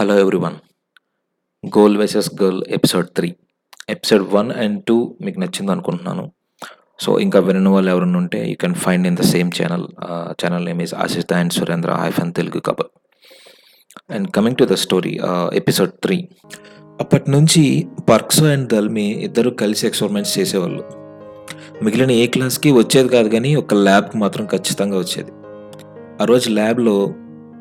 Hello everyone goal versus girl episode three episode one and two మీకు నచ్చింది అనుకుంటున్నాను. So ఇంకా వినని వాళ్ళు ఎవరైనా ఉంటే you can find in the same channel channel name is Ashita and Surendra hyphen Telugu Khabar and coming to the story episode three అప్పటి నుంచి పర్క్సో అండ్ దల్మి ఇద్దరు కలిసి ఎక్స్పెరిమెంట్స్ చేసేవాళ్ళు. మిగిలిన ఏ క్లాస్కి వచ్చేది కాదు కానీ ఒక ల్యాబ్కి మాత్రం ఖచ్చితంగా వచ్చేది. ఆ రోజు ల్యాబ్లో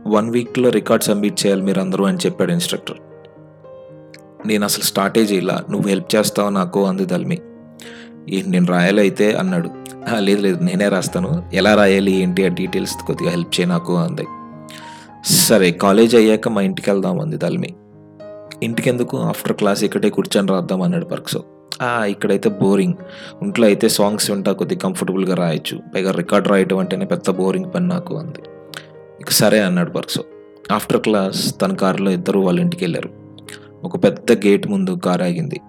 వన్ వీక్లో రికార్డ్ సబ్మిట్ చేయాలి మీరు అందరూ అని చెప్పాడు ఇన్స్ట్రక్టర్. నేను అసలు స్టార్టే చేయాల నువ్వు హెల్ప్ చేస్తావు నాకు? అంది దల్మి. ఏంటి నేను రాయాలి అయితే అన్నాడు. లేదు లేదు నేనే రాస్తాను. ఎలా రాయాలి ఏంటి ఆ డీటెయిల్స్ కొద్దిగా హెల్ప్ చేయి నాకు అంది. సరే కాలేజ్ అయ్యాక మా ఇంటికి వెళ్దాం అంది దల్మి. ఇంటికెందుకు? ఆఫ్టర్ క్లాస్ ఇక్కడే కూర్చొని రాద్దాం అన్నాడు పర్క్సో. ఇక్కడైతే బోరింగ్. ఇంట్లో అయితే సాంగ్స్ వింటా కొద్దిగా కంఫర్టబుల్గా రాయొచ్చు. పైగా రికార్డ్ రాయటం అంటేనే పెద్ద బోరింగ్ పని నాకు అంది. ఇక సరే అన్నాడు పర్క్సో. ఆఫ్టర్ క్లాస్ తన కారులో ఇద్దరు వాళ్ళ ఇంటికి వెళ్ళారు. ఒక పెద్ద గేట్ ముందు కారు ఆగింది.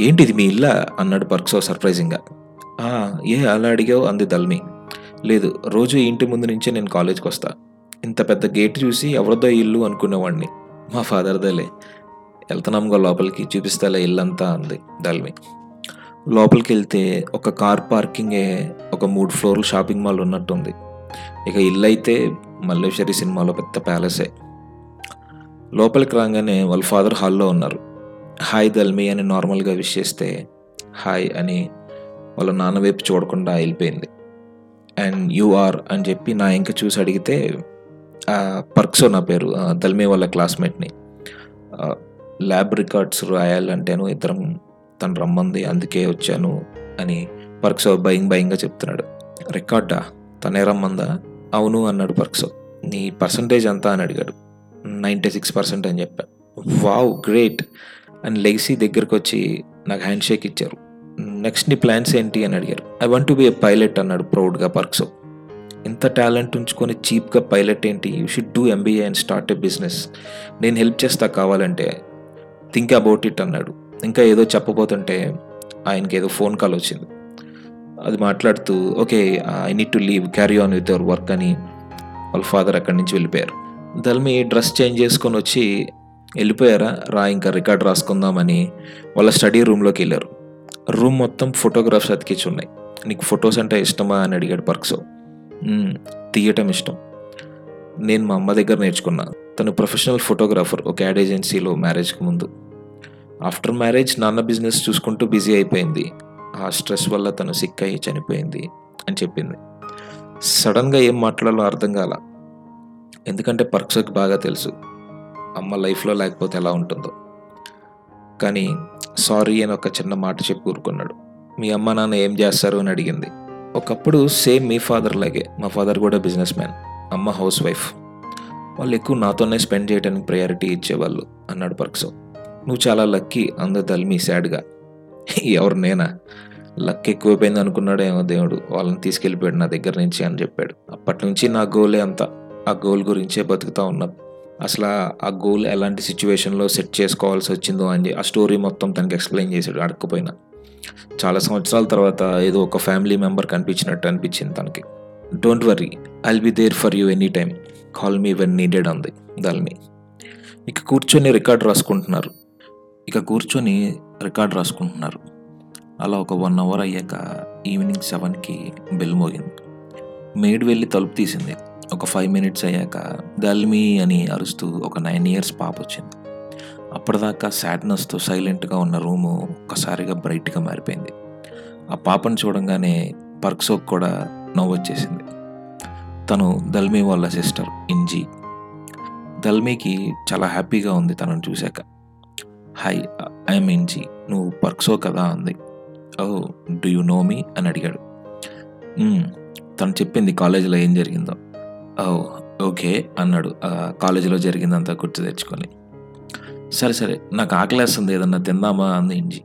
ఏంటిది మీ ఇల్లా? అన్నాడు పర్క్సో సర్ప్రైజింగ్గా. "ఆ, ఏ అలా అడిగావు? అంది దల్మి లేదు రోజు ఇంటి ముందు నుంచే నేను కాలేజ్కి వస్తా. ఇంత పెద్ద గేట్ చూసి ఎవరిదో ఇల్లు అనుకునేవాడిని మా ఫాదర్దేలే వెళ్తున్నాంగా లోపలికి చూపిస్తాలే ఇల్లంతా అంది దల్మి లోపలికి వెళ్తే ఒక కార్ పార్కింగే ఒక మూడు ఫ్లోర్ల షాపింగ్ మాల్ ఉన్నట్టుంది. ఇక ఇల్లు అయితే మల్లేశ్వరి సినిమాలో పెద్ద ప్యాలెసే. లోపలికి రాగానే వాళ్ళ ఫాదర్ హాల్లో ఉన్నారు. హాయ్ దల్మి అని నార్మల్గా విష్ చేస్తే హాయ్ అని వాళ్ళ నాన్న వైపు చూడకుండా వెళ్ళిపోయింది. అండ్ యు ఆర్ అని చెప్పి నా ఇంకా చూసి అడిగితే పర్క్సో నా పేరు దల్మి వాళ్ళ క్లాస్మేట్ని. ల్యాబ్ రికార్డ్స్ రాయాలంటేను ఇద్దరం తను రమ్మంది అందుకే వచ్చాను అని పర్క్సో భయం భయంగా చెప్తున్నాడు. రికార్డా? తనే రమ్మందా? అవును అన్నాడు పర్క్సో. నీ పర్సంటేజ్ ఎంత అని అడిగాడు. నైంటీ సిక్స్ పర్సెంట్ అని చెప్పా. Wow great. అని లెగ్సీ దగ్గరకు వచ్చి నాకు హ్యాండ్ షేక్ ఇచ్చారు. నెక్స్ట్ నీ ప్లాన్స్ ఏంటి అని అడిగారు. I want to be a pilot అన్నాడు ప్రౌడ్గా పర్క్సో. ఇంత టాలెంట్ ఉంచుకొని చీప్గా పైలట్ ఏంటి? You should do MBA and start a business. నేను హెల్ప్ చేస్తా కావాలంటే థింక్ అబౌట్ ఇట్ అన్నాడు. ఇంకా ఏదో చెప్పబోతుంటే ఆయనకి ఏదో ఫోన్ కాల్ వచ్చింది. అది మాట్లాడుతూ okay I need to leave carry on with your work అని వాళ్ళ ఫాదర్ అక్కడి నుంచి వెళ్ళిపోయారు. దల్మి డ్రెస్ చేంజ్ చేసుకొని వచ్చి వెళ్ళిపోయారా? రా ఇంకా రికార్డ్ రాసుకుందామని వాళ్ళ స్టడీ రూమ్లోకి వెళ్ళారు. రూమ్ మొత్తం ఫోటోగ్రాఫ్స్ అతికించి ఉన్నాయి నీకు ఫొటోస్ అంటే ఇష్టమా? అని అడిగాడు పర్క్సో. తీయటం ఇష్టం. నేను మా అమ్మ దగ్గర నేర్చుకున్నా. తను ప్రొఫెషనల్ ఫోటోగ్రాఫర్ ఒక యాడ్ ఏజెన్సీలో మ్యారేజ్కి ముందు. ఆఫ్టర్ మ్యారేజ్ నాన్న బిజినెస్ చూసుకుంటూ బిజీ అయిపోయింది. ఆ స్ట్రెస్ వల్ల తను సిక్ అయ్యి చనిపోయింది అని చెప్పింది. సడన్గా ఏం మాట్లాడాలో అర్థం కాల. ఎందుకంటే పర్క్సోకి బాగా తెలుసు. అమ్మ లైఫ్లో లేకపోతే ఎలా ఉంటుందో. కానీ సారీ అని ఒక చిన్న మాట చెప్పి ఊరుకున్నాడు. మీ అమ్మ నాన్న ఏం చేస్తారు? అని అడిగింది. ఒకప్పుడు సేమ్ మీ ఫాదర్ లాగే. మా ఫాదర్ కూడా బిజినెస్ మ్యాన్ అమ్మ హౌస్ వైఫ్ వాళ్ళు ఎక్కువ నాతోనే స్పెండ్ చేయడానికి ప్రయారిటీ ఇచ్చేవాళ్ళు అన్నాడు పర్క్సో. నువ్వు చాలా లక్కీ అంద మీ సాడ్గా ఎవరు నేనా లక్ ఎక్కువైపోయింది అనుకున్నాడేమో దేవుడు వాళ్ళని తీసుకెళ్ళిపోయాడు నా దగ్గర నుంచి అని చెప్పాడు. అప్పటి నుంచి నా గోలే అంత. ఆ గోల్ గురించే బతుకుతా ఉన్నా. అసలు ఆ- గోల్ ఎలాంటి సిచ్యువేషన్లో సెట్ చేసుకోవాల్సి వచ్చిందో అని ఆ స్టోరీ మొత్తం తనకి ఎక్స్ప్లెయిన్ చేశాడు అడగకపోయినా చాలా సంవత్సరాల తర్వాత ఏదో ఒక ఫ్యామిలీ మెంబర్ కనిపించినట్టు అనిపించింది తనకి. Don't worry I'll be there for you any time call me when needed అంది దాల్ని. ఇక కూర్చొని రికార్డ్ రాసుకుంటున్నారు. ఇక కూర్చొని రికార్డ్ రాసుకుంటున్నారు. అలా ఒక వన్ అవర్ అయ్యాక ఈవినింగ్ సెవెన్కి బెల్ మోగింది. మేడ్ వెళ్ళి తలుపు తీసింది. ఒక ఫైవ్ మినిట్స్ అయ్యాక దల్మి అని అరుస్తూ ఒక నైన్ ఇయర్స్ పాప వచ్చింది. అప్పటిదాకా సాడ్నెస్తో సైలెంట్గా ఉన్న రూము ఒక్కసారిగా బ్రైట్గా మారిపోయింది. ఆ పాపను చూడంగానే పర్క్సోక్ కూడా నవ్వు వచ్చేసింది తను దల్మి వాళ్ళ సిస్టర్ ఇంజీ. దల్మికి చాలా హ్యాపీగా ఉంది తనను చూశాక. హాయ్ ఐఎమ్ ఇంజీ నువ్వు పర్క్సో కదా అంది. Oh do you know me? అని అడిగాడు. తను చెప్పింది కాలేజీలో ఏం జరిగిందో. ఓ ఓకే అన్నాడు. కాలేజీలో జరిగిందంతా గుర్తు తెచ్చుకొని. సరే సరే నాకు ఆకలేస్తుంది ఏదన్నా తిందామా? అంది ఇంజి.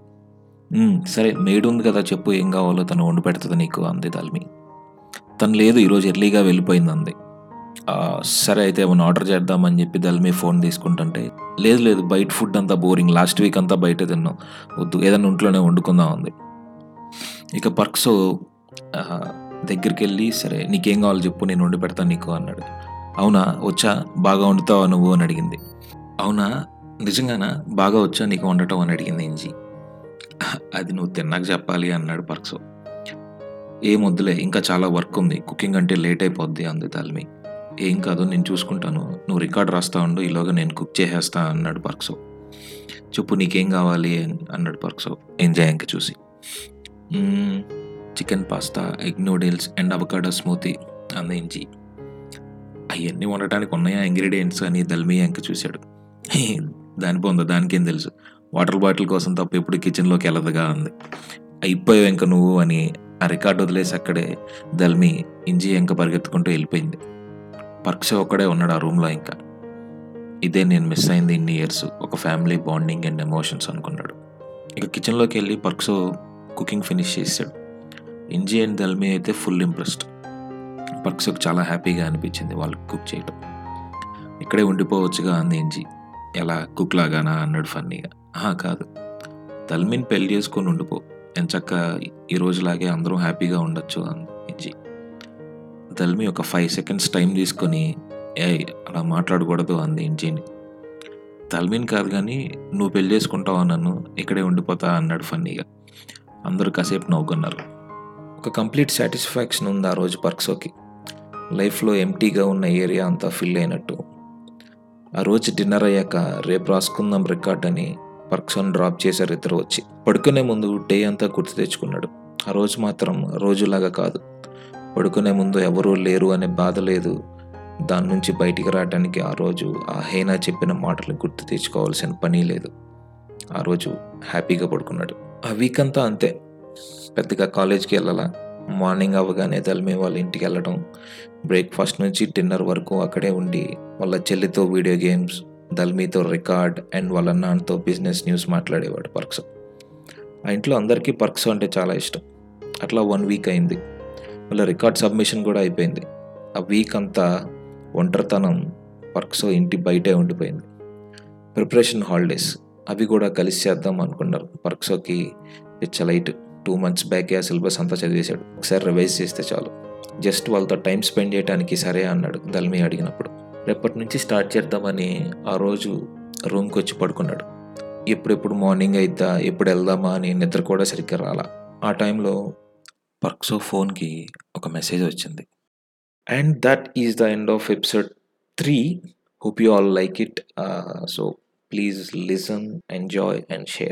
సరే మేడు ఉంది కదా చెప్పు ఏం కావాలో తను వండి పెడుతుంది నీకు అంది దాల్మి తను లేదు ఈరోజు ఎర్లీగా వెళ్ళిపోయింది అంది. సరే అయితే ఏమైనా ఆర్డర్ చేద్దామని చెప్పి దాల్మి ఫోన్ తీసుకుంటుంటే లేదు లేదు బయట ఫుడ్ అంతా బోరింగ్ లాస్ట్ వీక్ అంతా బయట తిన్నాం. వద్దు ఏదైనా ఇంట్లోనే వండుకుందాం ఉంది ఇక పర్క్స్ దగ్గరికి వెళ్ళి సరే నీకేం కావాలో చెప్పు నేను వండి పెడతాను నీకు అన్నాడు. అవునా వచ్చా బాగా వండుతావా నువ్వు అని అడిగింది. అవునా నిజంగానా బాగా వచ్చా నీకు వండటం అని అడిగింది ఇంజి. అది నువ్వు తిన్నాక చెప్పాలి అన్నాడు పర్క్స్. ఏం వద్దులే ఇంకా చాలా వర్క్ ఉంది కుకింగ్ అంటే లేట్ అయిపోద్ది అంది తల్మి. ఏం కాదు నేను చూసుకుంటాను. నువ్వు రికార్డ్ రాస్తా ఉండు ఈలోగా నేను కుక్ చేసేస్తా అన్నాడు పర్క్సో చెప్పు నీకేం కావాలి అని అన్నాడు పర్క్సో ఎంజాయ్ చూసి. Chicken pasta egg noodles and avocado smoothie అందించి. అవన్నీ వండటానికి ఉన్నాయా ఇంగ్రీడియంట్స్ అని దల్మి ఎంక చూశాడు. దాని పొంద దానికేం తెలుసు. వాటర్ బాటిల్ కోసం తప్ప ఎప్పుడు కిచెన్లోకి వెళ్ళదుగా అంది. అయిపోయావు ఇంక నువ్వు అని ఆ రికార్డు వదిలేసి అక్కడే దల్మి ఇంజి ఇంక పరిగెత్తుకుంటూ వెళ్ళిపోయింది. పర్క్స్ ఒక్కడే ఉన్నాడు ఆ రూమ్లో ఇంకా. ఇదే నేను మిస్ అయింది ఇన్ని ఇయర్స్. ఒక ఫ్యామిలీ బాండింగ్ అండ్ ఎమోషన్స్ అనుకున్నాడు. ఇక కిచెన్లోకి వెళ్ళి పర్క్సో కుకింగ్ ఫినిష్ చేశాడు. ఇంజి అండ్ దల్మి అయితే ఫుల్ ఇంప్రెస్డ్. పర్క్సోకి చాలా హ్యాపీగా అనిపించింది వాళ్ళకి కుక్ చేయడం ఇక్కడే ఉండిపోవచ్చుగా అంది ఇంజి. ఎలా కుక్ లాగానా అన్నాడు ఫన్నీగా. ఆహా కాదు. తల్మిని పెళ్ళి చేసుకొని ఉండిపో. ఎంచక్క ఈ రోజులాగే అందరం హ్యాపీగా ఉండొచ్చు అంది. తల్మి ఒక ఫైవ్ సెకండ్స్ టైం తీసుకొని ఏ అలా మాట్లాడకూడదు అంది ఇంజీని. తల్మిన్ కాదు కానీ నువ్వు పెళ్ళి చేసుకుంటావా నన్ను? ఇక్కడే ఉండిపోతా అన్నాడు ఫన్నీగా. అందరూ కాసేపు నవ్వుకున్నారు. ఒక కంప్లీట్ సాటిస్ఫాక్షన్ ఉంది ఆ రోజు పర్క్సోకి. లైఫ్లో ఎంటీగా ఉన్న ఏరియా అంతా ఫిల్ అయినట్టు. ఆ రోజు డిన్నర్ అయ్యాక రేపు రాసుకుందాం రికార్డ్ అని పర్క్సోన్ డ్రాప్ చేశారు ఇద్దరు వచ్చి. పడుకునే ముందు డే అంతా గుర్తు తెచ్చుకున్నాడు. ఆ రోజు మాత్రం రోజులాగా కాదు. పడుకునే ముందు ఎవరూ లేరు అనే బాధ లేదు. దాని నుంచి బయటికి రావడానికి ఆ రోజు ఆ హేనా చెప్పిన మాటలు గుర్తు తెచ్చుకోవాల్సిన పని లేదు. ఆ రోజు హ్యాపీగా పడుకున్నాడు. ఆ వీక్ అంతా అంతే. పెద్దగా కాలేజ్కి వెళ్ళాలా? మార్నింగ్ అవ్వగానే తల్మి వాళ్ళ ఇంటికి వెళ్ళడం బ్రేక్ఫాస్ట్ నుంచి డిన్నర్ వరకు అక్కడే ఉండి వాళ్ళ చెల్లితో వీడియో గేమ్స్ దల్మీతో రికార్డ్ అండ్ వాళ్ళ నాన్నతో బిజినెస్ న్యూస్ మాట్లాడేవాడు పర్క్స్. ఆ ఇంట్లో అందరికీ పర్క్స్ అంటే చాలా ఇష్టం. అట్లా వన్ వీక్ అయింది. వాళ్ళ రికార్డ్ సబ్మిషన్ కూడా అయిపోయింది. ఆ వీక్ అంతా ఒంటరితనం వర్క్స్ ఇంటి బయటే ఉండిపోయింది. ప్రిపరేషన్ హాలిడేస్ అవి కూడా కలిసి చేద్దాం అనుకున్నారు. పర్క్సోకి లైట్ టూ మంత్స్ బ్యాకే ఆ సిలబస్ అంతా చదివేశాడు. ఒకసారి రివైజ్ చేస్తే చాలు. జస్ట్ వాళ్ళతో టైం స్పెండ్ చేయడానికి సరే అన్నాడు దల్మి అడిగినప్పుడు. రేపటి నుంచి స్టార్ట్ చేద్దామని ఆ రోజు రూమ్కి వచ్చి పడుకున్నాడు. ఎప్పుడెప్పుడు మార్నింగ్ అయిద్దా ఎప్పుడు వెళ్దామా అని నిద్ర కూడా సరిగ్గా రాలా. ఆ టైంలో పర్క్సో ఫోన్కి ఒక మెసేజ్ వచ్చింది. And that is the end of episode three hope you all like it so please listen enjoy and share